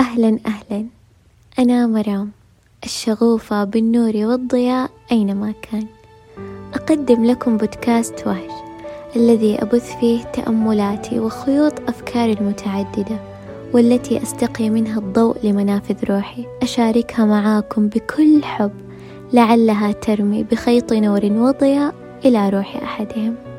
أهلا أهلا. أنا مرام الشغوفة بالنور والضياء أينما كان. أقدم لكم بودكاست وهج الذي أبث فيه تأملاتي وخيوط أفكاري المتعددة والتي أستقي منها الضوء لمنافذ روحي. أشاركها معاكم بكل حب لعلها ترمي بخيط نور وضياء إلى روح أحدهم.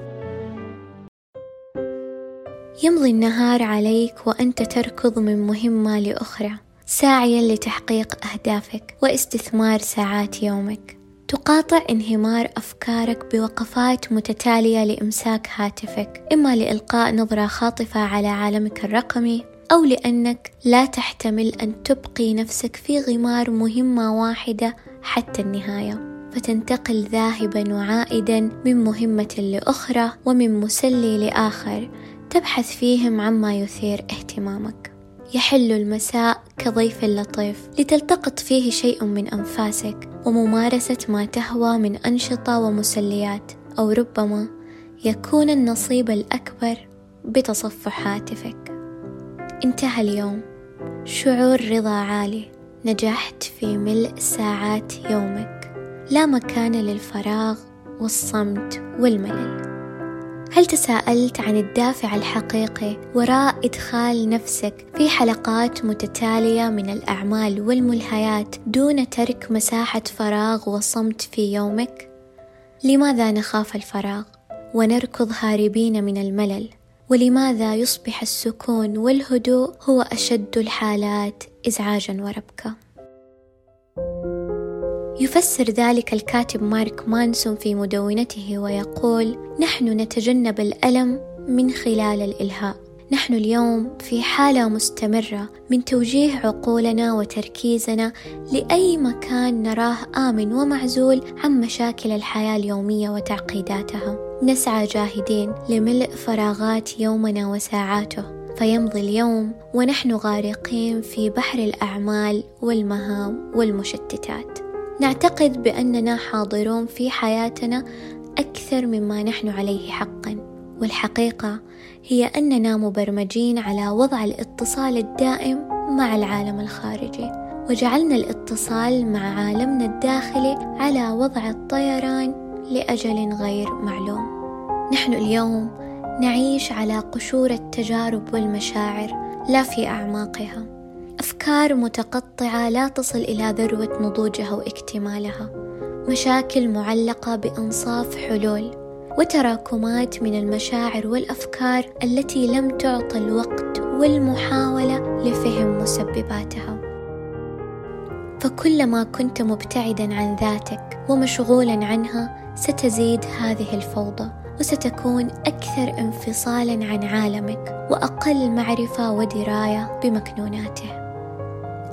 يمضي النهار عليك وأنت تركض من مهمة لأخرى ساعيا لتحقيق أهدافك واستثمار ساعات يومك. تقاطع انهمار أفكارك بوقفات متتالية لإمساك هاتفك إما لإلقاء نظرة خاطفة على عالمك الرقمي أو لأنك لا تحتمل أن تبقي نفسك في غمار مهمة واحدة حتى النهاية. فتنتقل ذاهبا وعائدا من مهمة لأخرى ومن مسلي لآخر. تبحث فيهم عما يثير اهتمامك. يحل المساء كضيف لطيف لتلتقط فيه شيء من أنفاسك وممارسة ما تهوى من أنشطة ومسليات أو ربما يكون النصيب الأكبر بتصفح هاتفك انتهى اليوم. شعور رضا عالي. نجحت في ملء ساعات يومك. لا مكان للفراغ والصمت والملل. هل تساءلت عن الدافع الحقيقي وراء إدخال نفسك في حلقات متتالية من الأعمال والملهيات دون ترك مساحة فراغ وصمت في يومك؟ لماذا نخاف الفراغ ونركض هاربين من الملل؟ ولماذا يصبح السكون والهدوء هو أشد الحالات إزعاجا وربكة؟ يفسر ذلك الكاتب مارك مانسون في مدونته ويقول نحن نتجنب الألم من خلال الإلهاء. نحن اليوم في حالة مستمرة من توجيه عقولنا وتركيزنا لأي مكان نراه آمن ومعزول عن مشاكل الحياة اليومية وتعقيداتها. نسعى جاهدين لملء فراغات يومنا وساعاته. فيمضي اليوم ونحن غارقين في بحر الأعمال والمهام والمشتتات. نعتقد بأننا حاضرون في حياتنا أكثر مما نحن عليه حقا والحقيقة هي أننا مبرمجين على وضع الاتصال الدائم مع العالم الخارجي وجعلنا الاتصال مع عالمنا الداخلي على وضع الطيران لأجل غير معلوم. نحن اليوم نعيش على قشور التجارب والمشاعر لا في أعماقها. أفكار متقطعة لا تصل إلى ذروة نضوجها واكتمالها. مشاكل معلقة بأنصاف حلول. وتراكمات من المشاعر والأفكار التي لم تعطى الوقت والمحاولة لفهم مسبباتها. فكلما كنت مبتعدا عن ذاتك ومشغولا عنها ستزيد هذه الفوضى وستكون أكثر انفصالا عن عالمك وأقل معرفة ودراية بمكنوناته.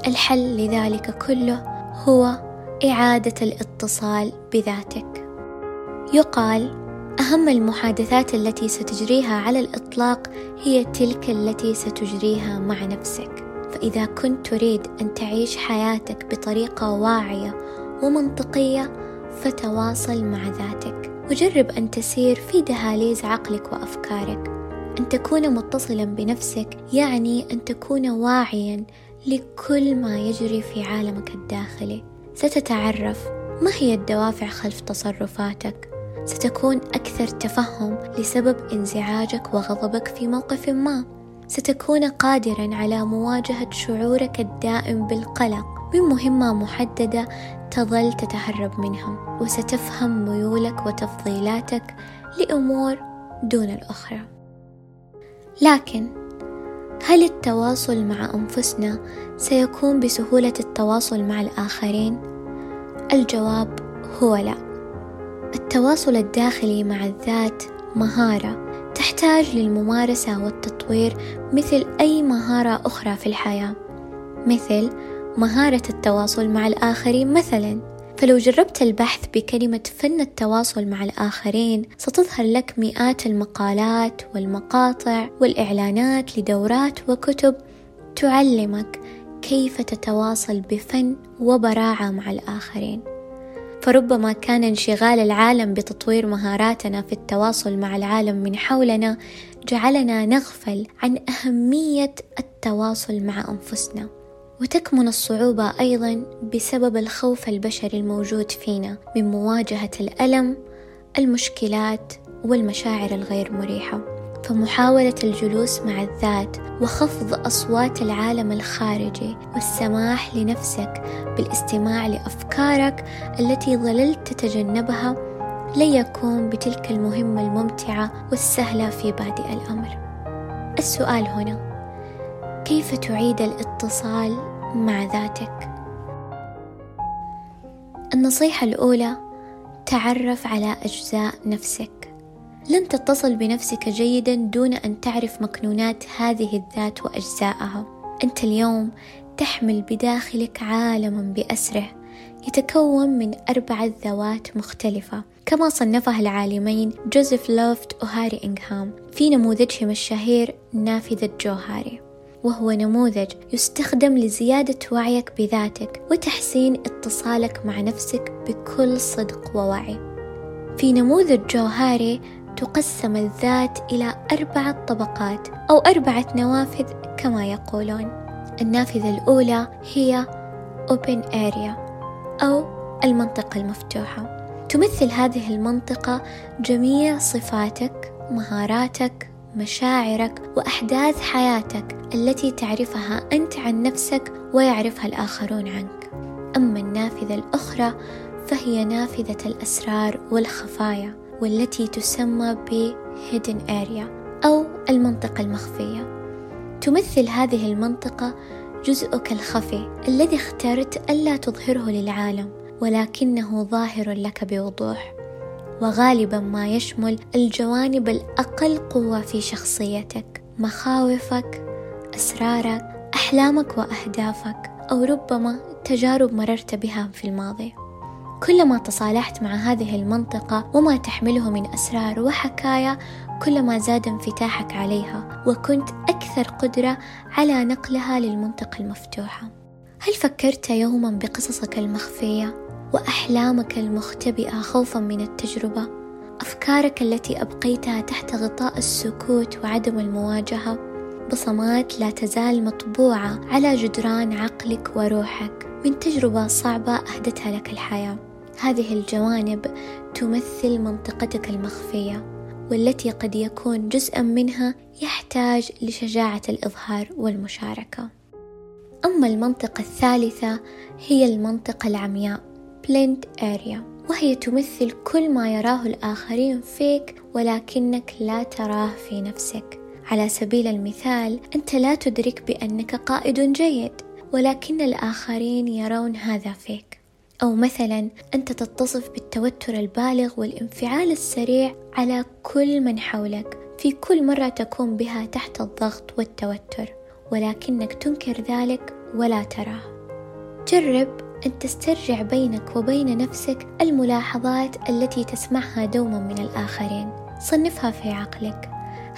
الحل لذلك كله هو إعادة الاتصال بذاتك. يقال: أهم المحادثات التي ستجريها على الإطلاق هي تلك التي ستجريها مع نفسك. فإذا كنت تريد أن تعيش حياتك بطريقة واعية ومنطقية فتواصل مع ذاتك وجرب أن تسير في دهاليز عقلك وأفكارك. أن تكون متصلا بنفسك يعني أن تكون واعيا لكل ما يجري في عالمك الداخلي. ستتعرف. ما هي الدوافع خلف تصرفاتك؟ ستكون أكثر تفهم لسبب انزعاجك وغضبك في موقف ما. ستكون قادرا على مواجهة شعورك الدائم بالقلق. من مهمة محددة تظل تتهرب منها. وستفهم ميولك وتفضيلاتك لأمور دون الأخرى. لكن هل التواصل مع أنفسنا سيكون بسهولة التواصل مع الآخرين؟ الجواب هو لا. التواصل الداخلي مع الذات مهارة تحتاج للممارسة والتطوير مثل أي مهارة أخرى في الحياة، مثل مهارة التواصل مع الآخرين مثلاً. فلو جربت البحث بكلمة فن التواصل مع الآخرين ستظهر لك مئات المقالات والمقاطع والإعلانات لدورات وكتب تعلمك كيف تتواصل بفن وبراعة مع الآخرين. فربما كان انشغال العالم بتطوير مهاراتنا في التواصل مع العالم من حولنا جعلنا نغفل عن أهمية التواصل مع أنفسنا. وتكمن الصعوبة أيضا بسبب الخوف البشري الموجود فينا من مواجهة الألم المشكلات والمشاعر الغير مريحة فمحاولة الجلوس مع الذات وخفض أصوات العالم الخارجي والسماح لنفسك بالاستماع لأفكارك التي ظللت تتجنبها لن يكون بتلك المهمة الممتعة والسهلة في بادئ الأمر. السؤال هنا كيف تعيد الاتصال مع ذاتك؟ النصيحة الأولى تعرف على أجزاء نفسك. لن تتصل بنفسك جيدا دون أن تعرف مكنونات هذه الذات وأجزائها أنت اليوم تحمل بداخلك عالما بأسره. يتكون من أربعة ذوات مختلفة. كما صنفها العالمين جوزيف لوفت وهاري إنغهام في نموذجهم الشهير نافذة جوهاري. وهو نموذج يستخدم لزيادة وعيك بذاتك وتحسين اتصالك مع نفسك بكل صدق ووعي. في نموذج جوهاري تقسم الذات إلى أربعة طبقات أو أربعة نوافذ كما يقولون. النافذة الأولى هي Open Area أو المنطقة المفتوحة. تمثل هذه المنطقة جميع صفاتك مهاراتك مشاعرك وأحداث حياتك التي تعرفها أنت عن نفسك ويعرفها الآخرون عنك. أما النافذة الأخرى فهي نافذة الأسرار والخفايا والتي تسمى ب Hidden Area أو المنطقة المخفية. تمثل هذه المنطقة جزءك الخفي الذي اخترت ألا تظهره للعالم ولكنه ظاهر لك بوضوح. وغالبا ما يشمل الجوانب الأقل قوة في شخصيتك. مخاوفك أسرارك أحلامك وأهدافك أو ربما تجارب مررت بها في الماضي. كلما تصالحت مع هذه المنطقة وما تحمله من أسرار وحكايا كلما زاد انفتاحك عليها وكنت أكثر قدرة على نقلها للمنطقة المفتوحة. هل فكرت يوما بقصصك المخفية؟ وأحلامك المختبئة خوفا من التجربة؟ أفكارك التي أبقيتها تحت غطاء السكوت وعدم المواجهة. بصمات لا تزال مطبوعة على جدران عقلك وروحك. من تجربة صعبة أهدتها لك الحياة. هذه الجوانب تمثل منطقتك المخفية والتي قد يكون جزءا منها يحتاج لشجاعة الإظهار والمشاركة. أما المنطقة الثالثة هي المنطقة العمياء. Blind Area. وهي تمثل كل ما يراه الآخرين فيك ولكنك لا تراه في نفسك. على سبيل المثال أنت لا تدرك بأنك قائد جيد ولكن الآخرين يرون هذا فيك. أو مثلا أنت تتصف بالتوتر البالغ والانفعال السريع على كل من حولك. في كل مرة تكون بها تحت الضغط والتوتر ولكنك تنكر ذلك ولا تراه. جرب أن تسترجع بينك وبين نفسك الملاحظات التي تسمعها دوما من الآخرين. صنفها في عقلك.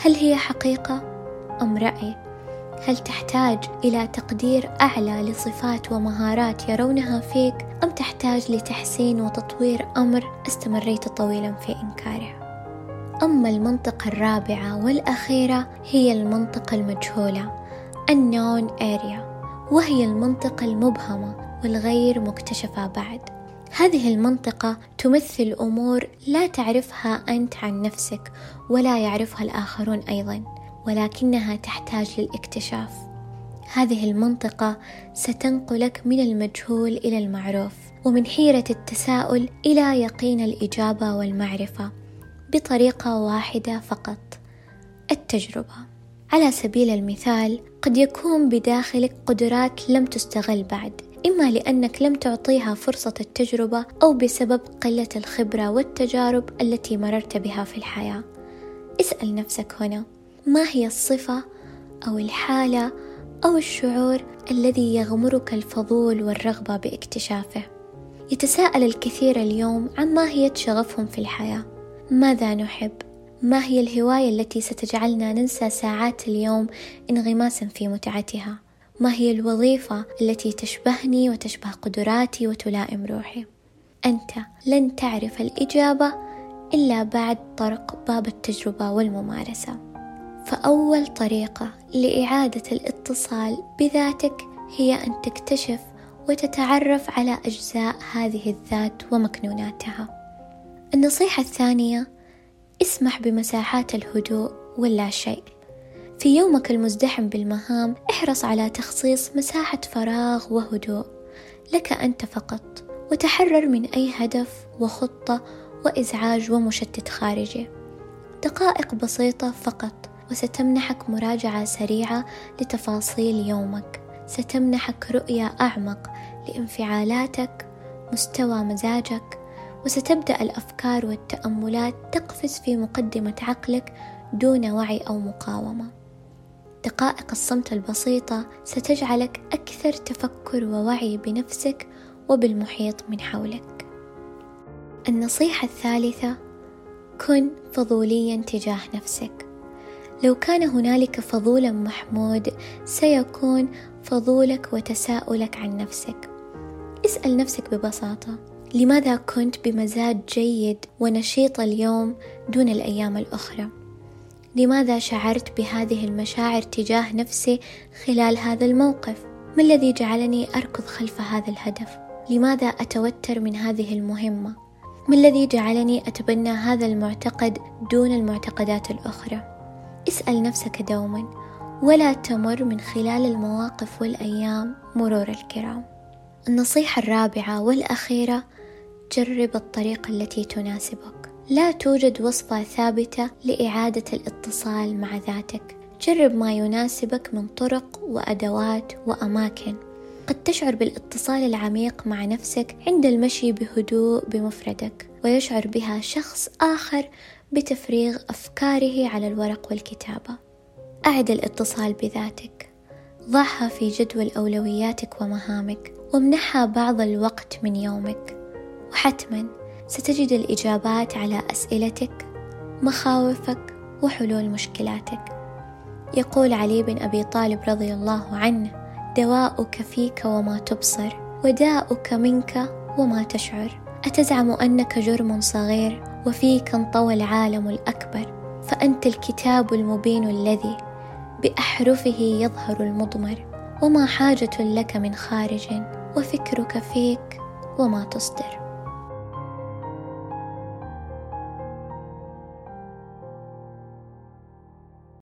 هل هي حقيقة أم رأي؟ هل تحتاج إلى تقدير أعلى لصفات ومهارات يرونها فيك أم تحتاج لتحسين وتطوير أمر استمريت طويلا في إنكاره؟ أما المنطقة الرابعة والأخيرة هي المنطقة المجهولة unknown area وهي المنطقة المبهمة والغير مكتشفة بعد. هذه المنطقة تمثل أمور لا تعرفها أنت عن نفسك ولا يعرفها الآخرون أيضا ولكنها تحتاج للاكتشاف. هذه المنطقة ستنقلك من المجهول إلى المعروف ومن حيرة التساؤل إلى يقين الإجابة والمعرفة بطريقة واحدة فقط التجربة. على سبيل المثال قد يكون بداخلك قدرات لم تستغل بعد. إما لأنك لم تعطيها فرصة التجربة أو بسبب قلة الخبرة والتجارب التي مررت بها في الحياة. اسأل نفسك هنا ما هي الصفة أو الحالة أو الشعور الذي يغمرك الفضول والرغبة باكتشافه؟ يتساءل الكثير اليوم عن ماهية شغفهم في الحياة. ماذا نحب؟ ما هي الهواية التي ستجعلنا ننسى ساعات اليوم انغماسا في متعتها؟ ما هي الوظيفة التي تشبهني وتشبه قدراتي وتلائم روحي أنت لن تعرف الإجابة إلا بعد طرق باب التجربة والممارسة فأول طريقة لإعادة الاتصال بذاتك هي أن تكتشف وتتعرف على أجزاء هذه الذات ومكنوناتها. النصيحة الثانية اسمح بمساحات الهدوء واللا شيء. في يومك المزدحم بالمهام احرص على تخصيص مساحة فراغ وهدوء. لك أنت فقط وتحرر من أي هدف وخطة وإزعاج ومشتت خارجي. دقائق بسيطة فقط وستمنحك مراجعة سريعة لتفاصيل يومك. ستمنحك رؤية أعمق لانفعالاتك مستوى مزاجك وستبدأ الأفكار والتأملات تقفز في مقدمة عقلك دون وعي أو مقاومة. دقائق الصمت البسيطة ستجعلك أكثر تفكر ووعي بنفسك وبالمحيط من حولك. النصيحة الثالثة كن فضوليا تجاه نفسك. لو كان هنالك فضولا محمود سيكون فضولك وتساؤلك عن نفسك. اسأل نفسك ببساطة لماذا كنت بمزاج جيد ونشيط اليوم دون الأيام الأخرى؟ لماذا شعرت بهذه المشاعر تجاه نفسي خلال هذا الموقف؟ ما الذي جعلني أركض خلف هذا الهدف؟ لماذا أتوتر من هذه المهمة؟ ما الذي جعلني أتبنى هذا المعتقد دون المعتقدات الأخرى؟ اسأل نفسك دوما ولا تمر من خلال المواقف والأيام مرور الكرام. النصيحة الرابعة والأخيرة جرب الطريقة التي تناسبك. لا توجد وصفة ثابتة لإعادة الاتصال مع ذاتك. جرب ما يناسبك من طرق وأدوات وأماكن. قد تشعر بالاتصال العميق مع نفسك عند المشي بهدوء بمفردك ويشعر بها شخص آخر بتفريغ أفكاره على الورق والكتابة أعد الاتصال بذاتك ضعها في جدول أولوياتك ومهامك وامنحها بعض الوقت من يومك وحتما ستجد الإجابات على أسئلتك مخاوفك وحلول مشكلاتك. يقول علي بن أبي طالب رضي الله عنه دواؤك فيك وما تبصر وداؤك منك وما تشعر. أتزعم أنك جرم صغير وفيك انطوى العالم الأكبر. فأنت الكتاب المبين الذي بأحرفه يظهر المضمر. وما حاجة لك من خارج وفكرك فيك وما تصدر.